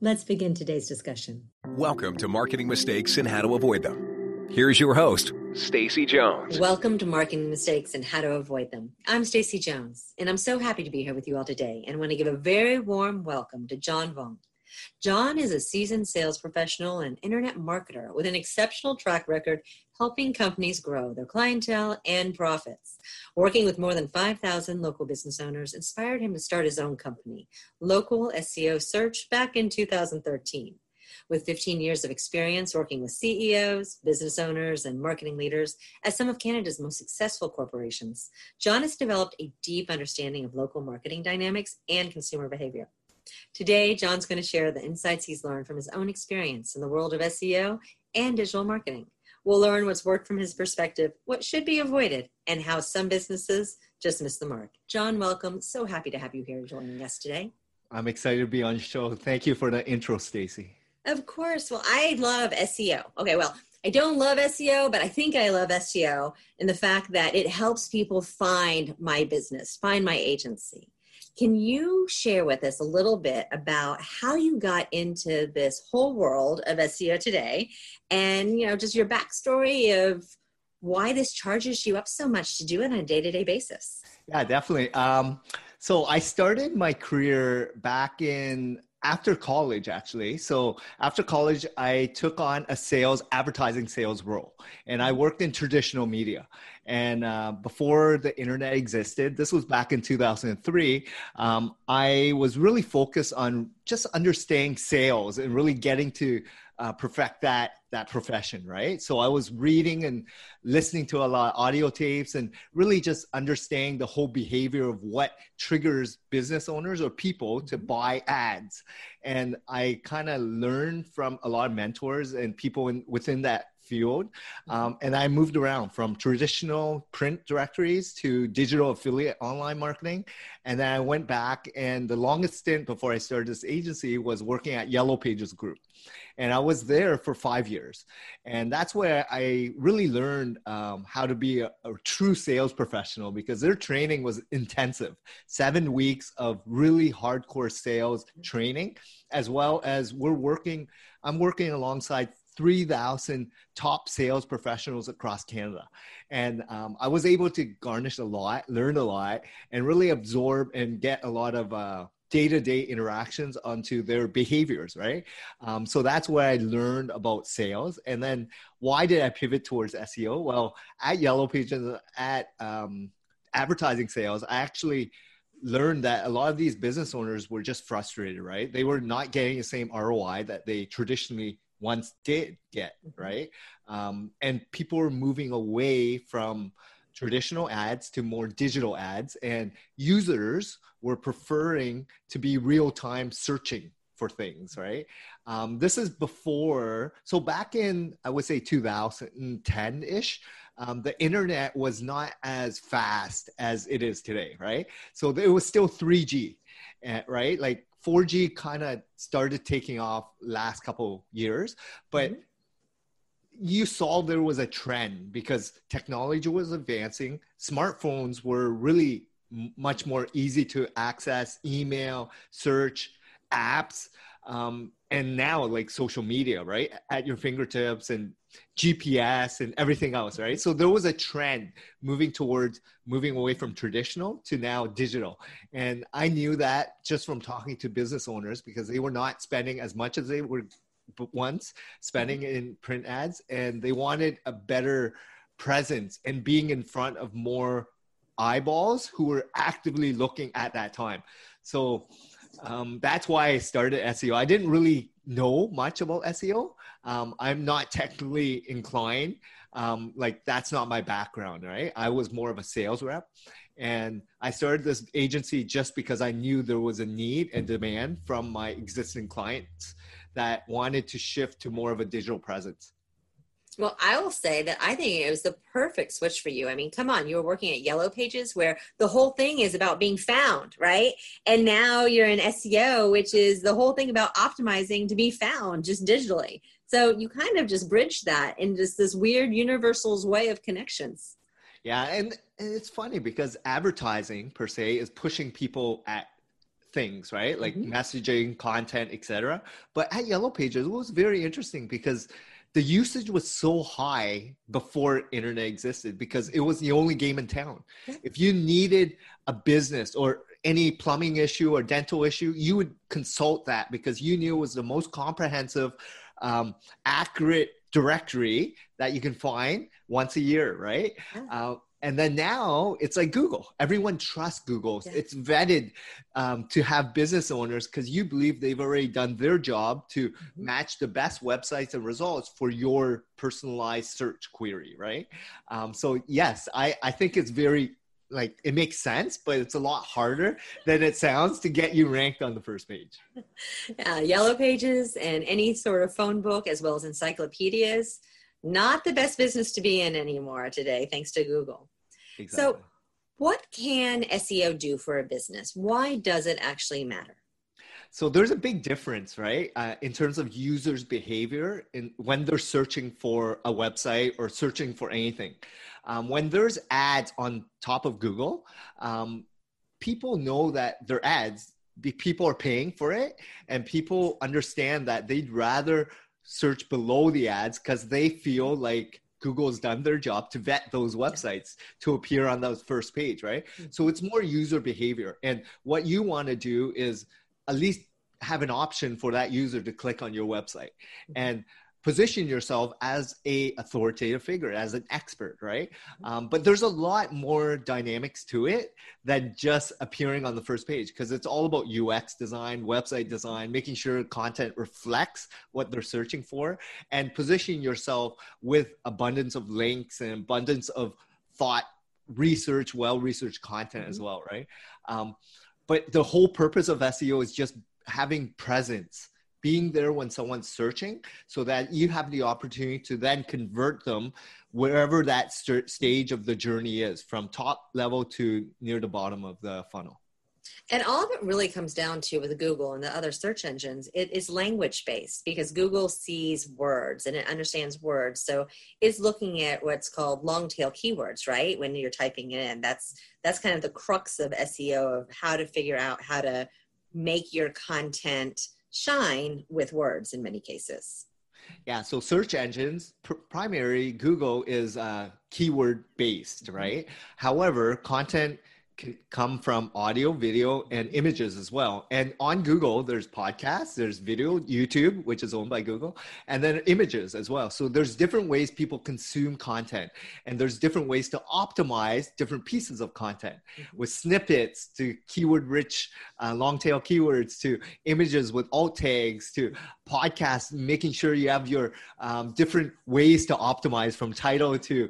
Let's begin today's discussion. Welcome to Marketing Mistakes and How to Avoid Them. Here's your host, Stacy Jones. Welcome to Marketing Mistakes and How to Avoid Them. I'm Stacy Jones, and I'm so happy to be here with you all today and want to give a very warm welcome to John Vuong. John is a seasoned sales professional and internet marketer with an exceptional track record helping companies grow their clientele and profits. Working with more than 5,000 local business owners inspired him to start his own company, Local SEO Search, back in 2013. With 15 years of experience working with CEOs, business owners, and marketing leaders at some of Canada's most successful corporations, John has developed a deep understanding of local marketing dynamics and consumer behavior. Today, John's going to share the insights he's learned from his own experience in the world of SEO and digital marketing. We'll learn what's worked from his perspective, what should be avoided, and how some businesses just miss the mark. John, welcome. So happy to have you here joining us today. I'm excited to be on the show. Thank you for the intro, Stacy. Of course. Well, I love SEO. Okay, well, I don't love SEO, but I think I love SEO in the fact that it helps people find my business, find my agency. Can you share with us a little bit about how you got into this whole world of SEO today and, you know, just your backstory of why this charges you up so much to do it on a day-to-day basis? Yeah, definitely. Um, so I started my career back in after college actually. So after college i took on a sales advertising sales role and i worked in traditional media. And uh, before the internet existed this was back in 2003 um, i was really focused on just understanding sales and really getting to uh, perfect that that profession right so i was reading and listening to a lot of audio tapes and really just understanding the whole behavior of what triggers business owners or people to mm-hmm. buy ads and i kind of learned from a lot of mentors and people in, within that field. Um, and I moved around from traditional print directories to digital affiliate online marketing. And then I went back, and the longest stint before I started this agency was working at Yellow Pages Group. And I was there for five years. And that's where I really learned um, how to be a, a true sales professional because their training was intensive seven weeks of really hardcore sales training, as well as we're working, I'm working alongside 3,000 top sales professionals across Canada. And um, I was able to garnish a lot, learn a lot, and really absorb and get a lot of uh, day-to-day interactions onto their behaviors right? Um, so that's where i learned about sales. And then why did i pivot towards seo well at yellow pages at um, advertising sales i actually learned that a lot of these business owners were just frustrated right? They were not getting the same roi that they traditionally once did get, mm-hmm. right? Um, and people were moving away from traditional ads to more digital ads, and users were preferring to be real time searching for things, right? Um, this is before, so back in, I would say 2010 ish. Um, the internet was not as fast as it is today, right? So it was still 3G, eh, right? Like 4G kind of started taking off last couple years, but mm-hmm. you saw there was a trend because technology was advancing. Smartphones were really m- much more easy to access, email, search, apps. Um, and now like social media, right, at your fingertips and GPS and everything else, right? So there was a trend moving towards moving away from traditional to now digital. And I knew that just from talking to business owners because they were not spending as much as they were once spending mm-hmm. in print ads and they wanted a better presence and being in front of more eyeballs who were actively looking at that time. So um, that's why I started SEO. I didn't really know much about SEO. Um, I'm not technically inclined. Um, like that's not my background, right? I was more of a sales rep, and I started this agency just because I knew there was a need and demand from my existing clients that wanted to shift to more of a digital presence? Well, I will say that I think it was the perfect switch for you. I mean, come on, you were working at Yellow Pages where the whole thing is about being found, right? And now you're in SEO, which is the whole thing about optimizing to be found just digitally. So you kind of just bridge that in just this weird universal's way of connections. Yeah, and, and it's funny because advertising per se is pushing people at things, right? Like mm-hmm. messaging, content, etc. But at Yellow Pages, it was very interesting because the usage was so high before internet existed because it was the only game in town. If you needed a business or any plumbing issue or dental issue, you would consult that because you knew it was the most comprehensive, um, accurate directory that you can find once a year, right? Yeah. Uh, and then now it's like Google. Everyone trusts Google. Yeah. It's vetted um, to have business owners because you believe they've already done their job to mm-hmm. match the best websites and results for your personalized search query, right? Um, so yes, I, I think it's very like it makes sense, but it's a lot harder than it sounds to get you ranked on the first page. Yeah, yellow pages and any sort of phone book as well as encyclopedias, not the best business to be in anymore today, thanks to Google. Exactly. So, what can SEO do for a business? Why does it actually matter? So there's a big difference, right, uh, in terms of users' behavior in when they're searching for a website or searching for anything. Um, when there's ads on top of Google, um, people know that they're ads. People are paying for it, and people understand that they'd rather search below the ads because they feel like Google's done their job to vet those websites to appear on that first page, right? Mm-hmm. So it's more user behavior. And what you want to do is at least have an option for that user to click on your website. Mm-hmm. And position yourself as a authoritative figure as an expert right um, but there's a lot more dynamics to it than just appearing on the first page because it's all about ux design website design making sure content reflects what they're searching for and positioning yourself with abundance of links and abundance of thought research well researched content mm-hmm. as well right um, but the whole purpose of seo is just having presence being there when someone's searching so that you have the opportunity to then convert them wherever that st- stage of the journey is from top level to near the bottom of the funnel. And all of it really comes down to with google and the other search engines it is language based because google sees words and it understands words so it's looking at what's called long tail keywords right? When you're typing it in that's that's kind of the crux of seo of how to figure out how to make your content shine with words in many cases. Yeah, so search engines, pr- primary Google is uh, keyword based, right? Mm-hmm. However, content come from audio, video, and images as well. And on Google, there's podcasts, there's video, YouTube, which is owned by Google, and then images as well. So there's different ways people consume content, and there's different ways to optimize different pieces of content mm-hmm. with snippets to keyword rich, uh, long tail keywords to images with alt tags to podcasts, making sure you have your um, different ways to optimize from title to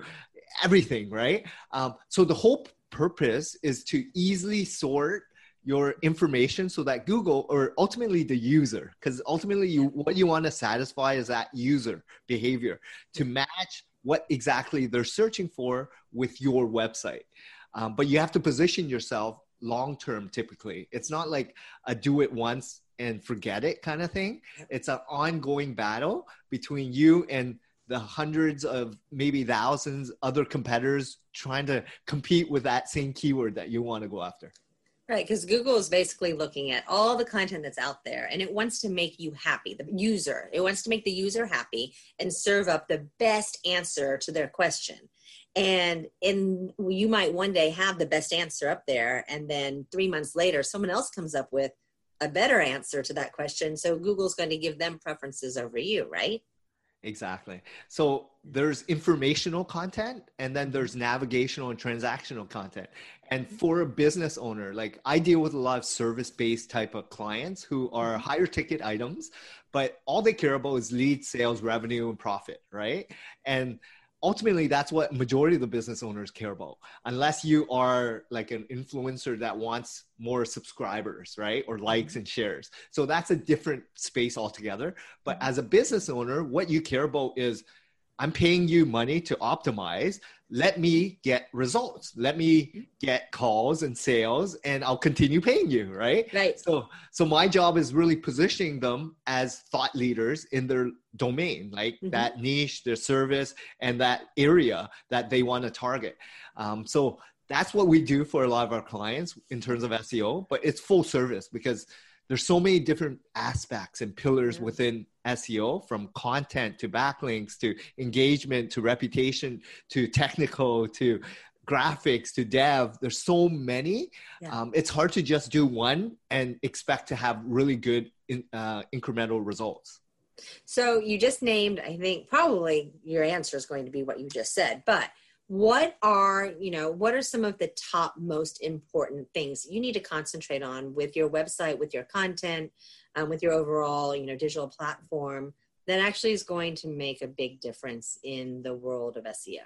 everything, right? Um, so the whole purpose is to easily sort your information so that Google or ultimately the user, because ultimately you what you want to satisfy is that user behavior to match what exactly they're searching for with your website. Um, but you have to position yourself long term typically. It's not like a do it once and forget it kind of thing. It's an ongoing battle between you and the hundreds of maybe thousands other competitors trying to compete with that same keyword that you want to go after. Right, because Google is basically looking at all the content that's out there and it wants to make you happy, the user. It wants to make the user happy and serve up the best answer to their question. And in you might one day have the best answer up there, and then three months later, someone else comes up with a better answer to that question. So Google's going to give them preferences over you, right? Exactly. So there's informational content and then there's navigational and transactional content. And for a business owner, like I deal with a lot of service based type of clients who are mm-hmm. higher ticket items, but all they care about is lead sales, revenue, and profit, right? And ultimately that's what majority of the business owners care about unless you are like an influencer that wants more subscribers right or likes mm-hmm. and shares so that's a different space altogether but mm-hmm. as a business owner what you care about is I'm paying you money to optimize. Let me get results. Let me get calls and sales, and I'll continue paying you, right? Right. So, so my job is really positioning them as thought leaders in their domain, like mm-hmm. that niche, their service, and that area that they want to target. Um, so that's what we do for a lot of our clients in terms of SEO, but it's full service because there's so many different aspects and pillars yeah. within SEO from content to backlinks to engagement to reputation to technical to graphics to dev there's so many yeah. um, it's hard to just do one and expect to have really good in, uh, incremental results so you just named i think probably your answer is going to be what you just said but what are you know what are some of the top most important things you need to concentrate on with your website with your content um, with your overall you know digital platform that actually is going to make a big difference in the world of seo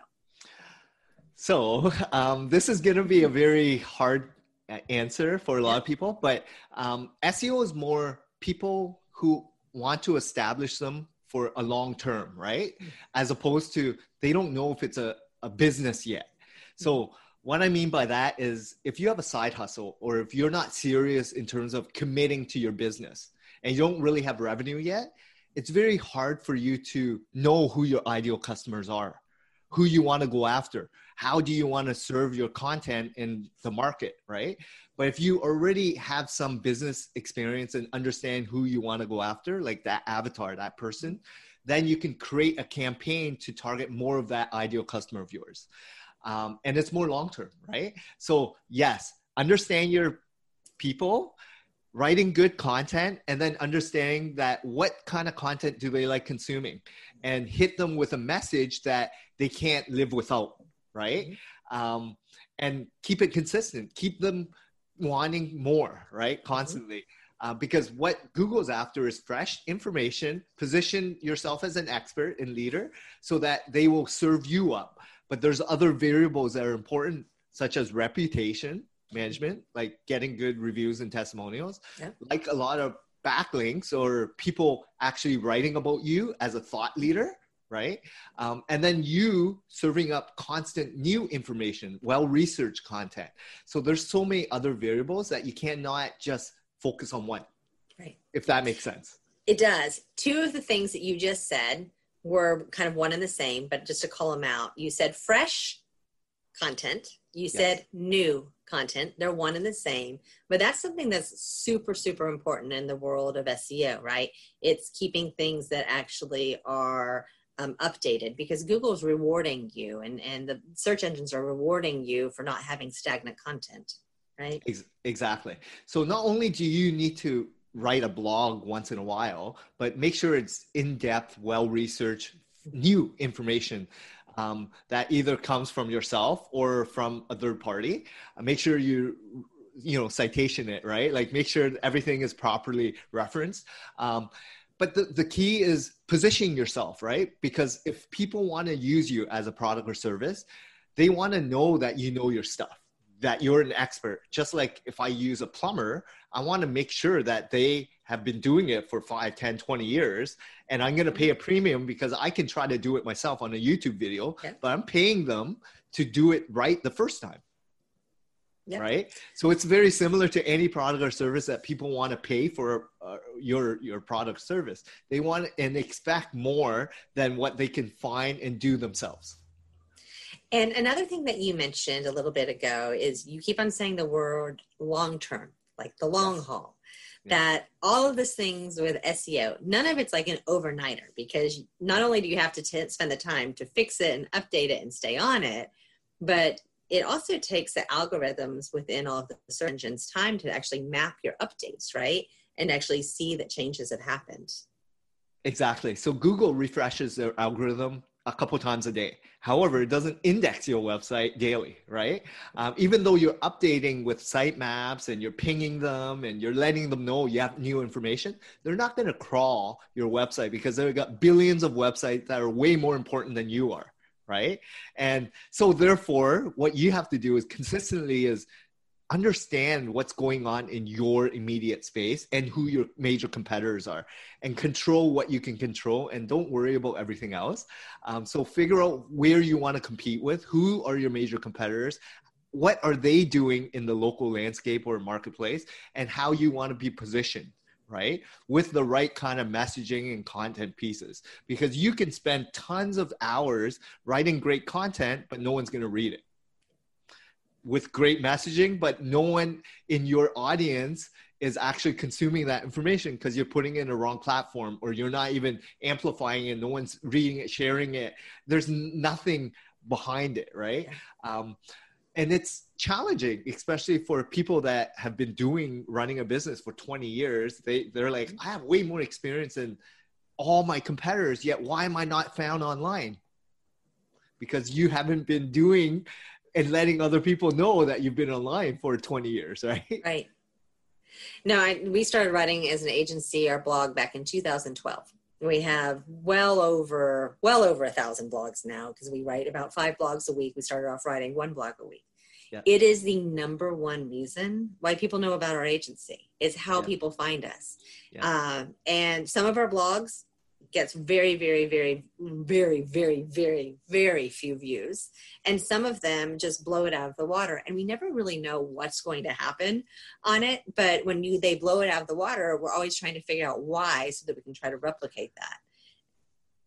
so um, this is going to be a very hard uh, answer for a lot of people but um, seo is more people who want to establish them for a long term right? Mm. as opposed to they don't know if it's a a business yet. Hmm. So what I mean by that is if you have a side hustle or if you're not serious in terms of committing to your business and you don't really have revenue yet, it's very hard for you to know who your ideal customers are, who you want to go after, how do you want to serve your content in the market, right? But if you already have some business experience and understand who you want to go after, like that avatar, that person, then you can create a campaign to target more of that ideal customer of yours. Um, and it's more long term, right? So, yes, understand your people, writing good content, and then understanding that what kind of content do they like consuming and hit them with a message that they can't live without, right? Mm-hmm. Um, and keep it consistent, keep them wanting more, right? Constantly. Uh, because what Google's after is fresh information. Position yourself as an expert and leader so that they will serve you up. But there's other variables that are important, such as reputation management, like getting good reviews and testimonials, yeah. like a lot of backlinks or people actually writing about you as a thought leader right? Um, and then you serving up constant new information, well researched content. So there's so many other variables that you cannot just focus on one. Right. If that makes sense. It does. Two of the things that you just said were kind of one and the same, but just to call them out, you said fresh content, you yes. said new content. They're one and the same, but that's something that's super, super important in the world of SEO, right? It's keeping things that actually are um, updated because Google's rewarding you and, and the search engines are rewarding you for not having stagnant content right? Exactly. So not only do you need to write a blog once in a while, but make sure it's in depth, well researched, new information um, that either comes from yourself or from a third party. Uh, make sure you you know citation it right like make sure everything is properly referenced um, but the, the key is positioning yourself right because if people want to use you as a product or service they want to know that you know your stuff that you're an expert. Just like if I use a plumber, I want to make sure that they have been doing it for 5, 10, 20 years. And I'm going to pay a premium because I can try to do it myself on a YouTube video, yeah. but I'm paying them to do it right the first time. Yeah. Right. So it's very similar to any product or service that people want to pay for uh, your your product service. They want and expect more than what they can find and do themselves. And another thing that you mentioned a little bit ago is you keep on saying the word long term, like the long yes. haul. That all of these things with SEO, none of it's like an overnighter because not only do you have to t- spend the time to fix it and update it and stay on it, but it also takes the algorithms within all of the search engines time to actually map your updates, right? And actually see that changes have happened. Exactly. So Google refreshes their algorithm a couple times a day. However, it doesn't index your website daily, right? Um, even though you're updating with sitemaps and you're pinging them and you're letting them know you have new information, they're not going to crawl your website because they've got billions of websites that are way more important than you are, right? And so therefore, what you have to do is consistently is understand what's going on in your immediate space and who your major competitors are and control what you can control and don't worry about everything else. Um, so figure out where you want to compete with who are your major competitors what are they doing in the local landscape or marketplace and how you want to be positioned right with the right kind of messaging and content pieces. Because you can spend tons of hours writing great content but no one's going to read it with great messaging, but no one in your audience is actually consuming that information because you're putting it in a wrong platform or you're not even amplifying it. No one's reading it, sharing it. There's nothing behind it, right? Um, and it's challenging, especially for people that have been doing running a business for 20 years. They they're like, I have way more experience than all my competitors. Yet, why am I not found online? Because you haven't been doing and letting other people know that you've been online for 20 years, right? Right. No, I, we started writing as an agency our blog back in 2012. We have well over well over a thousand blogs now because we write about five blogs a week. We started off writing one blog a week. Yeah. It is the number one reason why people know about our agency. Is how yeah. people find us. Yeah. Uh, and some of our blogs gets very, very, very, very, very, very, very few views. And some of them just blow it out of the water. And we never really know what's going to happen on it. But when you they blow it out of the water, we're always trying to figure out why so that we can try to replicate that.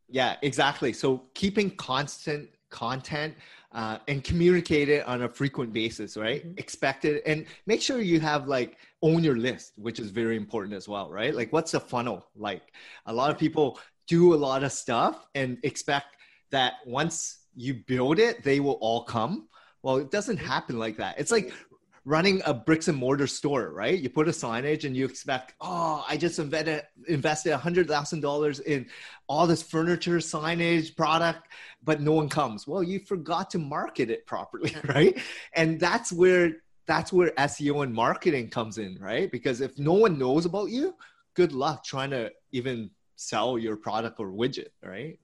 Yeah, exactly. So keeping constant content uh, and communicate it on a frequent basis, right? Mm-hmm. Expect it and make sure you have like own your list, which is very important as well, right? Like, what's the funnel like? A lot of people do a lot of stuff and expect that once you build it, they will all come. Well, it doesn't happen like that. It's like running a bricks and mortar store, right? You put a signage and you expect, oh, I just invested invested a hundred thousand dollars in all this furniture, signage, product, but no one comes. Well, you forgot to market it properly, right? And that's where that's where SEO and marketing comes in, right? Because if no one knows about you, good luck trying to even sell your product or widget, right?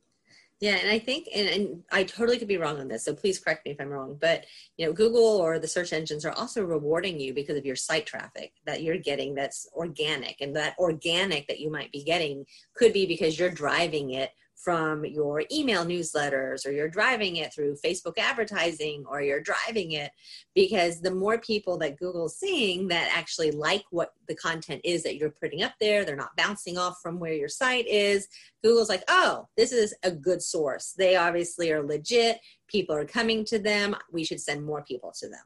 Yeah, and I think, and, and I totally could be wrong on this, so please correct me if I'm wrong. But you know, Google or the search engines are also rewarding you because of your site traffic that you're getting that's organic, and that organic that you might be getting could be because you're driving it from your email newsletters or you're driving it through Facebook advertising or you're driving it because the more people that Google's seeing that actually like what the content is that you're putting up there, they're not bouncing off from where your site is. Google's like, oh, this is a good source. They obviously are legit. People are coming to them. We should send more people to them.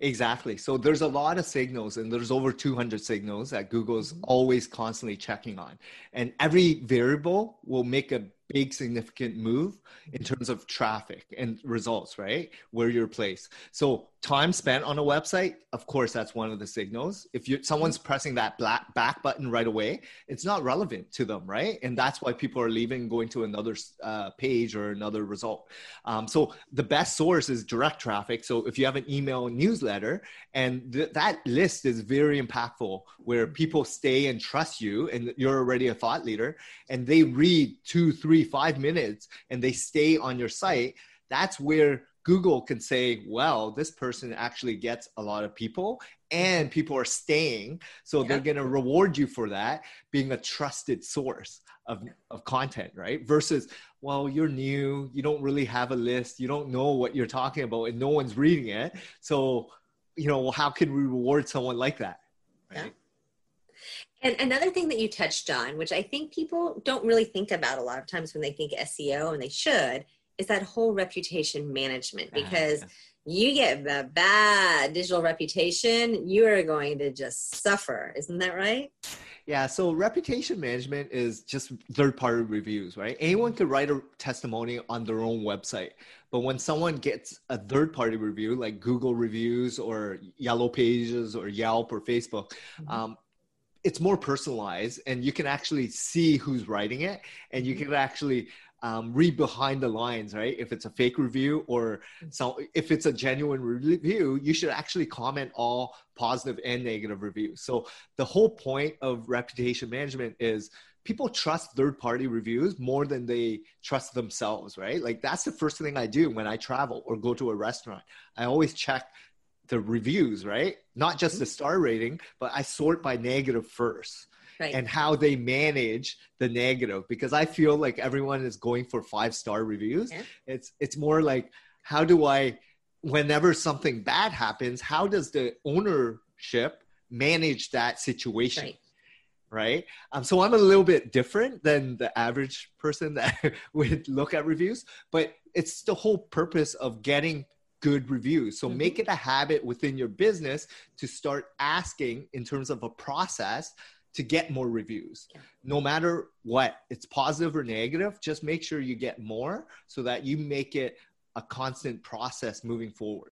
Exactly. So there's a lot of signals, and there's over 200 signals that Google's mm-hmm. always constantly checking on. And every variable will make a big significant move in terms of traffic and results, right? Where you're placed. So time spent on a website, of course, that's one of the signals. If you someone's pressing that black back button right away, it's not relevant to them, right? And that's why people are leaving, going to another uh, page or another result. Um, so the best source is direct traffic. So if you have an email newsletter, and th- that list is very impactful, where people stay and trust you, and you're already a thought leader, and they read two, three, five minutes, and they stay on your site. That's where Google can say, well, this person actually gets a lot of people and mm-hmm. people are staying. So yeah. they're going to reward you for that being a trusted source of, of content, right? Versus, well, you're new, you don't really have a list, you don't know what you're talking about, and no one's reading it. So, you know, how can we reward someone like that? Right. Yeah. And another thing that you touched on, which I think people don't really think about a lot of times when they think SEO, and they should, is that whole reputation management because you get the bad digital reputation, you are going to just suffer. Isn't that right? Yeah, so reputation management is just third party reviews, right? Anyone could write a testimony on their own website. But when someone gets a third party review like Google reviews or Yellow Pages or Yelp or Facebook, mm-hmm. um, it's more personalized and you can actually see who's writing it and you can actually um, read behind the lines, right? If it's a fake review or so, if it's a genuine review, you should actually comment all positive and negative reviews. So the whole point of reputation management is people trust third party reviews more than they trust themselves, right? Like that's the first thing I do when I travel or go to a restaurant. I always check the reviews, right? Not just the star rating, but I sort by negative first right. and how they manage the negative because I feel like everyone is going for five star reviews. Yeah. It's it's more like how do I whenever something bad happens, how does the ownership manage that situation? Right. Right. Um, so I'm a little bit different than the average person that would look at reviews, but it's the whole purpose of getting good reviews. So mm-hmm. make it a habit within your business to start asking in terms of a process to get more reviews. No matter what, it's positive or negative, just make sure you get more so that you make it a constant process moving forward.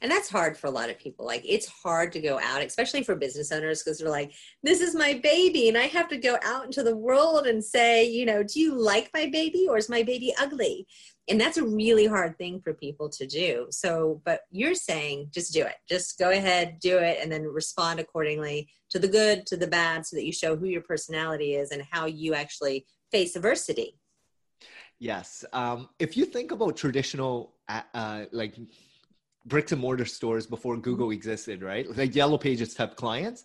And that's hard for a lot of people. Like it's hard to go out, especially for business owners, because they're like, this is my baby. And I have to go out into the world and say, you know, do you like my baby or is my baby ugly? and that's a really hard thing for people to do so but you're saying just do it just go ahead do it and then respond accordingly to the good to the bad so that you show who your personality is and how you actually face adversity yes um, if you think about traditional uh, uh like bricks and mortar stores before google existed right? Like yellow pages type clients.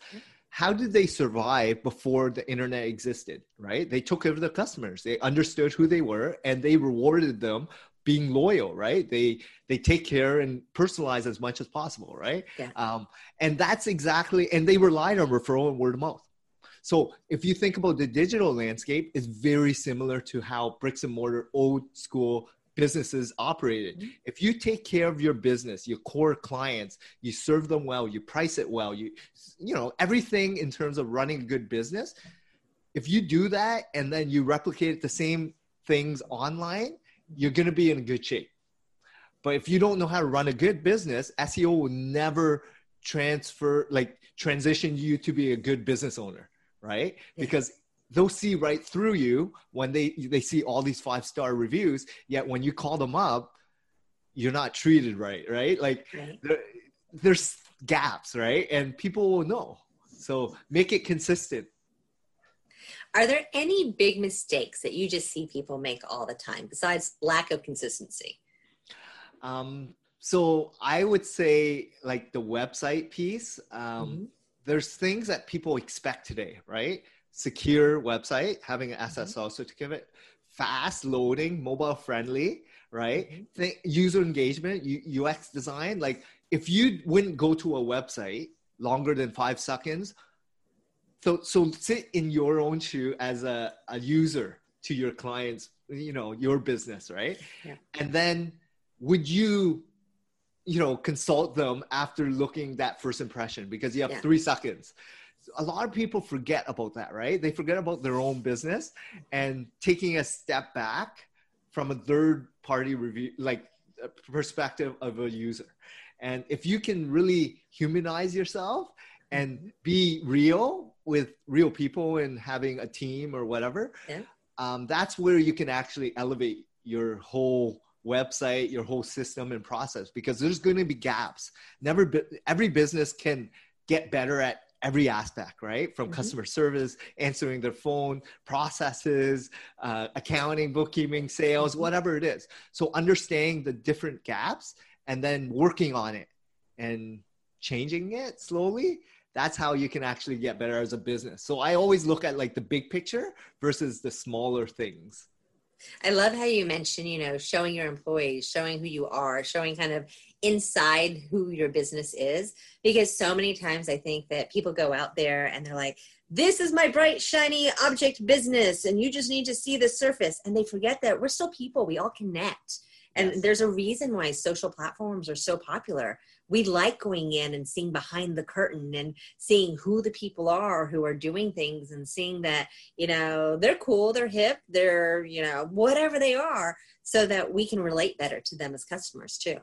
How did they survive before the internet existed right? They took care of their customers. They understood who they were and they rewarded them being loyal right? They they take care and personalize as much as possible right? Yeah. um, and that's exactly and they relied on referral and word of mouth. So if you think about the digital landscape it's very similar to how bricks and mortar old school businesses operated. Mm-hmm. If you take care of your business, your core clients, you serve them well, you price it well, you you know, everything in terms of running a good business, if you do that and then you replicate the same things online, you're going to be in good shape. But if you don't know how to run a good business, SEO will never transfer like transition you to be a good business owner, right? Yeah. Because they'll see right through you when they they see all these five star reviews yet when you call them up you're not treated right right? Like right. There, there's gaps right? And people will know. So make it consistent. Are there any big mistakes that you just see people make all the time besides lack of consistency? Um, so i would say like the website piece um, mm-hmm. there's things that people expect today right secure website, having an SSL mm-hmm. certificate, fast loading, mobile friendly, right? Mm-hmm. Think, user engagement, UX design. Like if you wouldn't go to a website longer than five seconds, so so sit in your own shoe as a, a user to your clients, you know, your business, right? Yeah. And then would you you know consult them after looking that first impression because you have yeah. three seconds a lot of people forget about that, right? They forget about their own business and taking a step back from a third party review, like perspective of a user. And if you can really humanize yourself and be real with real people and having a team or whatever, yeah. um, that's where you can actually elevate your whole website, your whole system and process because there's going to be gaps. Never, every business can get better at every aspect, right? From mm-hmm. customer service, answering their phone, processes, uh, accounting, bookkeeping, sales, mm-hmm. whatever it is. So understanding the different gaps and then working on it and changing it slowly. That's how you can actually get better as a business. So I always look at like the big picture versus the smaller things. I love how you mentioned, you know, showing your employees, showing who you are, showing kind of inside who your business is. Because so many times I think that people go out there and they're like, this is my bright, shiny object business, and you just need to see the surface. And they forget that we're still people, we all connect. And yes. there's a reason why social platforms are so popular we like going in and seeing behind the curtain and seeing who the people are who are doing things and seeing that you know they're cool they're hip they're you know whatever they are so that we can relate better to them as customers too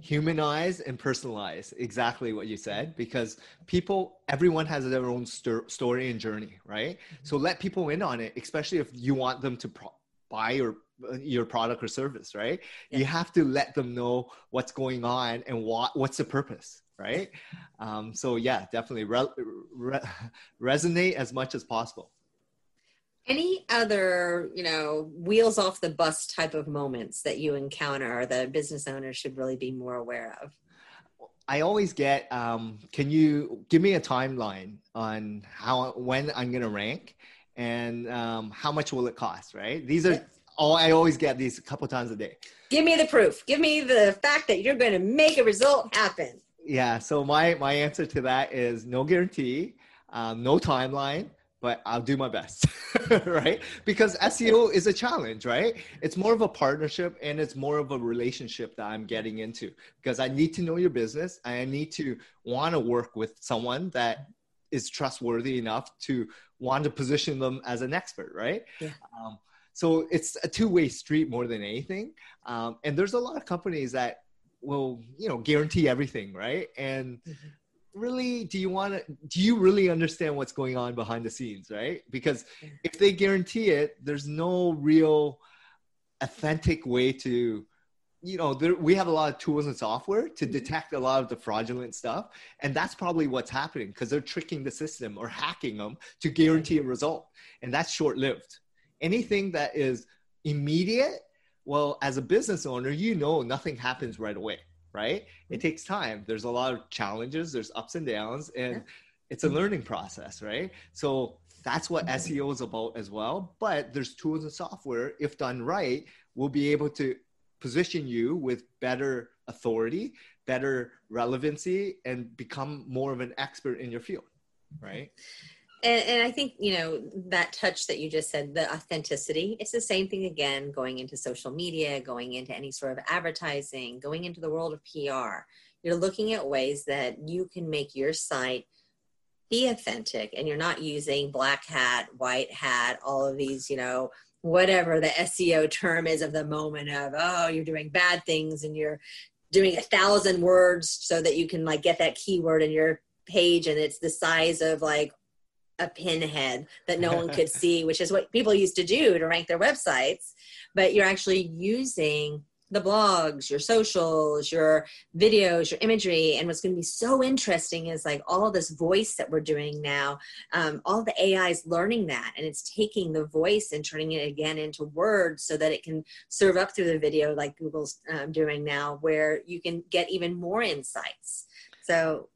humanize and personalize exactly what you said because people everyone has their own st- story and journey right mm-hmm. so let people in on it especially if you want them to pro- buy your your product or service right yeah. you have to let them know what's going on and what what's the purpose right um, so yeah definitely re- re- resonate as much as possible any other, you know, wheels off the bus type of moments that you encounter or that business owners should really be more aware of? I always get, um, can you give me a timeline on how, when I'm going to rank and um, how much will it cost, right? These are all, I always get these a couple times a day. Give me the proof. Give me the fact that you're going to make a result happen. Yeah. So my, my answer to that is no guarantee, um, no timeline, but I'll do my best, right? Because SEO is a challenge, right? It's more of a partnership and it's more of a relationship that I'm getting into because I need to know your business. I need to want to work with someone that is trustworthy enough to want to position them as an expert, right? Yeah. Um, so it's a two-way street more than anything. Um, and there's a lot of companies that will, you know, guarantee everything, right? And mm-hmm really do you want to do you really understand what's going on behind the scenes right because if they guarantee it there's no real authentic way to you know there, we have a lot of tools and software to mm-hmm. detect a lot of the fraudulent stuff and that's probably what's happening because they're tricking the system or hacking them to guarantee a result and that's short-lived anything that is immediate well as a business owner you know nothing happens right away right? It mm-hmm. takes time. There's a lot of challenges, there's ups and downs, and it's a learning process, right? So that's what mm-hmm. SEO is about as well. But there's tools and software, if done right, will be able to position you with better authority, better relevancy, and become more of an expert in your field, right? and, and, I think you know that touch that you just said, the authenticity. It's the same thing again, going into social media, going into any sort of advertising, going into the world of PR. You're looking at ways that you can make your site be authentic, and you're not using black hat, white hat, all of these, you know, whatever the SEO term is of the moment of oh, you're doing bad things and you're doing a thousand words so that you can like get that keyword in your page and it's the size of like a pinhead that no one could see, which is what people used to do to rank their websites. But you're actually using the blogs, your socials, your videos, your imagery. And what's going to be so interesting is like all this voice that we're doing now, um, all the AI is learning that and it's taking the voice and turning it again into words so that it can serve up through the video like Google's um, doing now, where you can get even more insights. So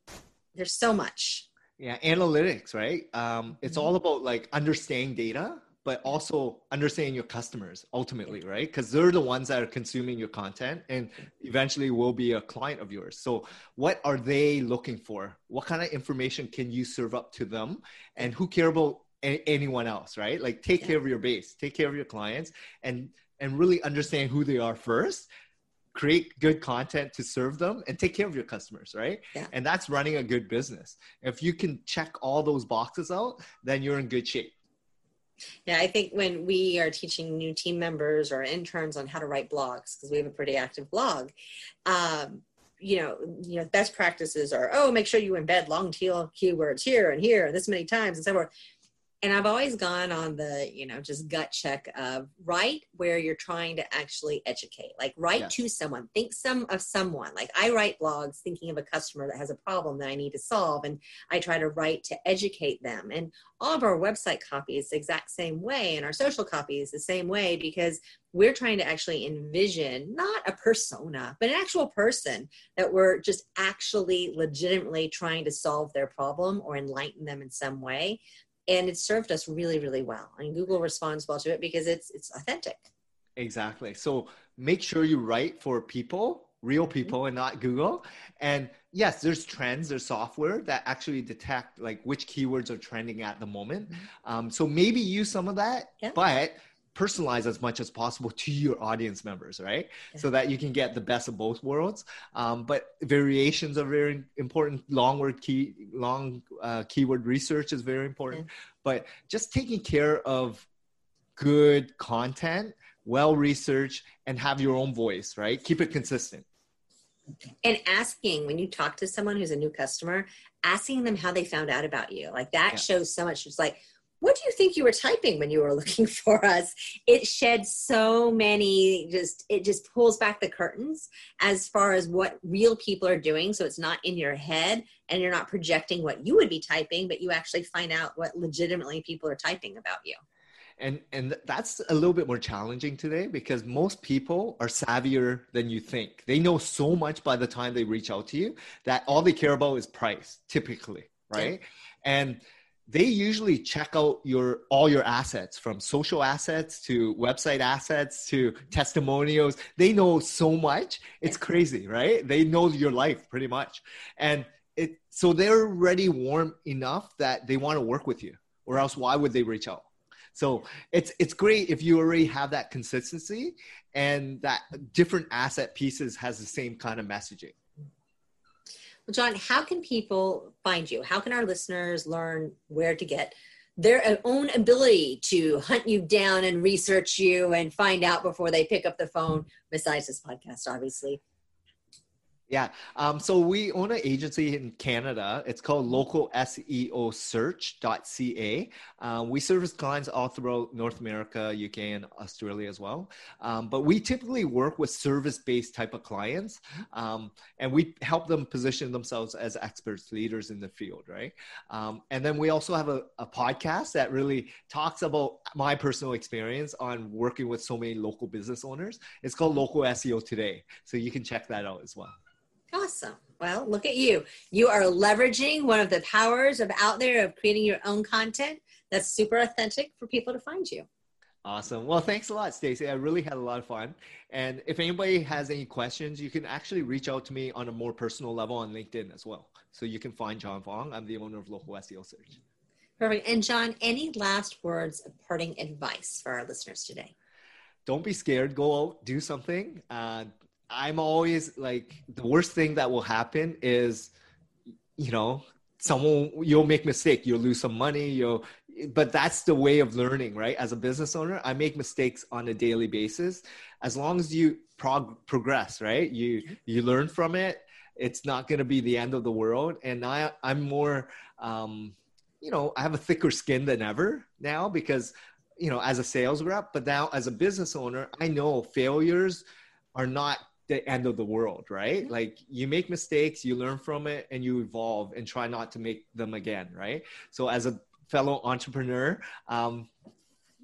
there's so much. Yeah, analytics, right? Um, it's mm-hmm. all about like understanding data, but also understanding your customers ultimately, right? Because they're the ones that are consuming your content and eventually will be a client of yours. So, what are they looking for? What kind of information can you serve up to them? And who care about a- anyone else, right? Like, take care of your base, take care of your clients, and and really understand who they are first create good content to serve them and take care of your customers right yeah. and that's running a good business if you can check all those boxes out then you're in good shape yeah i think when we are teaching new team members or interns on how to write blogs because we have a pretty active blog um, you know, you know, best practices are, oh, make sure you embed long tail keywords here and here and this many times and so forth and I've always gone on the, you know, just gut check of write where you're trying to actually educate. Like write to someone. Think some of someone. Like I write blogs thinking of a customer that has a problem that I need to solve, and I try to write to educate them. And all of our website copy is the exact same way, and our social copy is the same way because we're trying to actually envision not a persona, but an actual person that we're just actually legitimately trying to solve their problem or enlighten them in some way and it served us really really well and google responds well to it because it's it's authentic exactly so make sure you write for people real mm-hmm. people and not google and yes there's trends there's software that actually detect like which keywords are trending at the moment mm-hmm. um, so maybe use some of that yeah. but personalize as much as possible to your audience members, right? Yeah. So that you can get the best of both worlds. Um, but variations are very important. Long word key, long uh, keyword research is very important. Yeah. But just taking care of good content, well researched, and have your own voice, right? Keep it consistent. And asking when you talk to someone who's a new customer, asking them how they found out about you, like that yeah. shows so much. It's like, what do you think you were typing when you were looking for us? It sheds so many just it just pulls back the curtains as far as what real people are doing. So it's not in your head and you're not projecting what you would be typing but you actually find out what legitimately people are typing about you. And and that's a little bit more challenging today because most people are savvier than you think. They know so much by the time they reach out to you that all they care about is price typically right? Yeah. and they usually check out your all your assets from social assets to website assets to testimonials. They know so much. It's crazy right? They know your life pretty much. And it so they're already warm enough that they want to work with you or else why would they reach out? So it's it's great if you already have that consistency and that different asset pieces has the same kind of messaging well, John, how can people find you? How can our listeners learn where to get their own ability to hunt you down and research you and find out before they pick up the phone, besides this podcast, obviously? Yeah. Um, so we own an agency in Canada. It's called local localseosearch.ca. Um, we service clients all throughout North America, UK, and Australia as well. Um, but we typically work with service-based type of clients, um, and we help them position themselves as experts, leaders in the field, right? Um, and then we also have a, a podcast that really talks about my personal experience on working with so many local business owners. It's called Local SEO Today, so you can check that out as well. Awesome. Well, look at you. You are leveraging one of the powers of out there of creating your own content that's super authentic for people to find you. Awesome. Well, thanks a lot, Stacy. I really had a lot of fun. And if anybody has any questions, you can actually reach out to me on a more personal level on LinkedIn as well. So you can find John Fong. I'm the owner of Local SEO Search. Perfect. And John, any last words of parting advice for our listeners today? Don't be scared. Go out, do something. Uh, I'm always like the worst thing that will happen is, you know, someone you'll make mistake, you'll lose some money, you'll. But that's the way of learning, right? As a business owner, I make mistakes on a daily basis. As long as you prog- progress, right? You you learn from it. It's not going to be the end of the world. And I I'm more, um, you know, I have a thicker skin than ever now because you know as a sales rep but now as a business owner i know failures are not the end of the world, right? Mm-hmm. Like you make mistakes, you learn from it, and you evolve and try not to make them again, right? So as a fellow entrepreneur, um,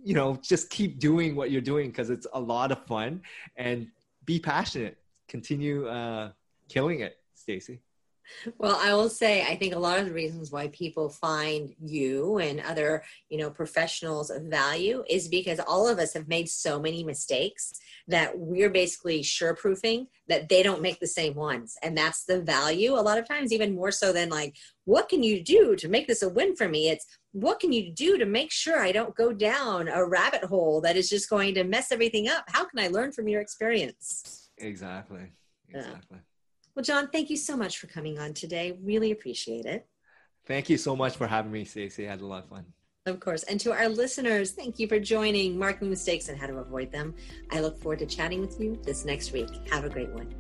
you know, just keep doing what you're doing because it's a lot of fun, and be passionate. Continue uh, killing it, Stacy. Well, I will say, I think a lot of the reasons why people find you and other, you know, professionals of value is because all of us have made so many mistakes that we're basically sure proofing that they don't make the same ones. And that's the value a lot of times, even more so than like, what can you do to make this a win for me? It's what can you do to make sure I don't go down a rabbit hole that is just going to mess everything up? How can I learn from your experience? Exactly. Exactly. Yeah. Well, John, thank you so much for coming on today. Really appreciate it. Thank you so much for having me, Stacy. I had a lot of fun. Of course. And to our listeners, thank you for joining Marketing Mistakes and How to Avoid Them. I look forward to chatting with you this next week. Have a great one.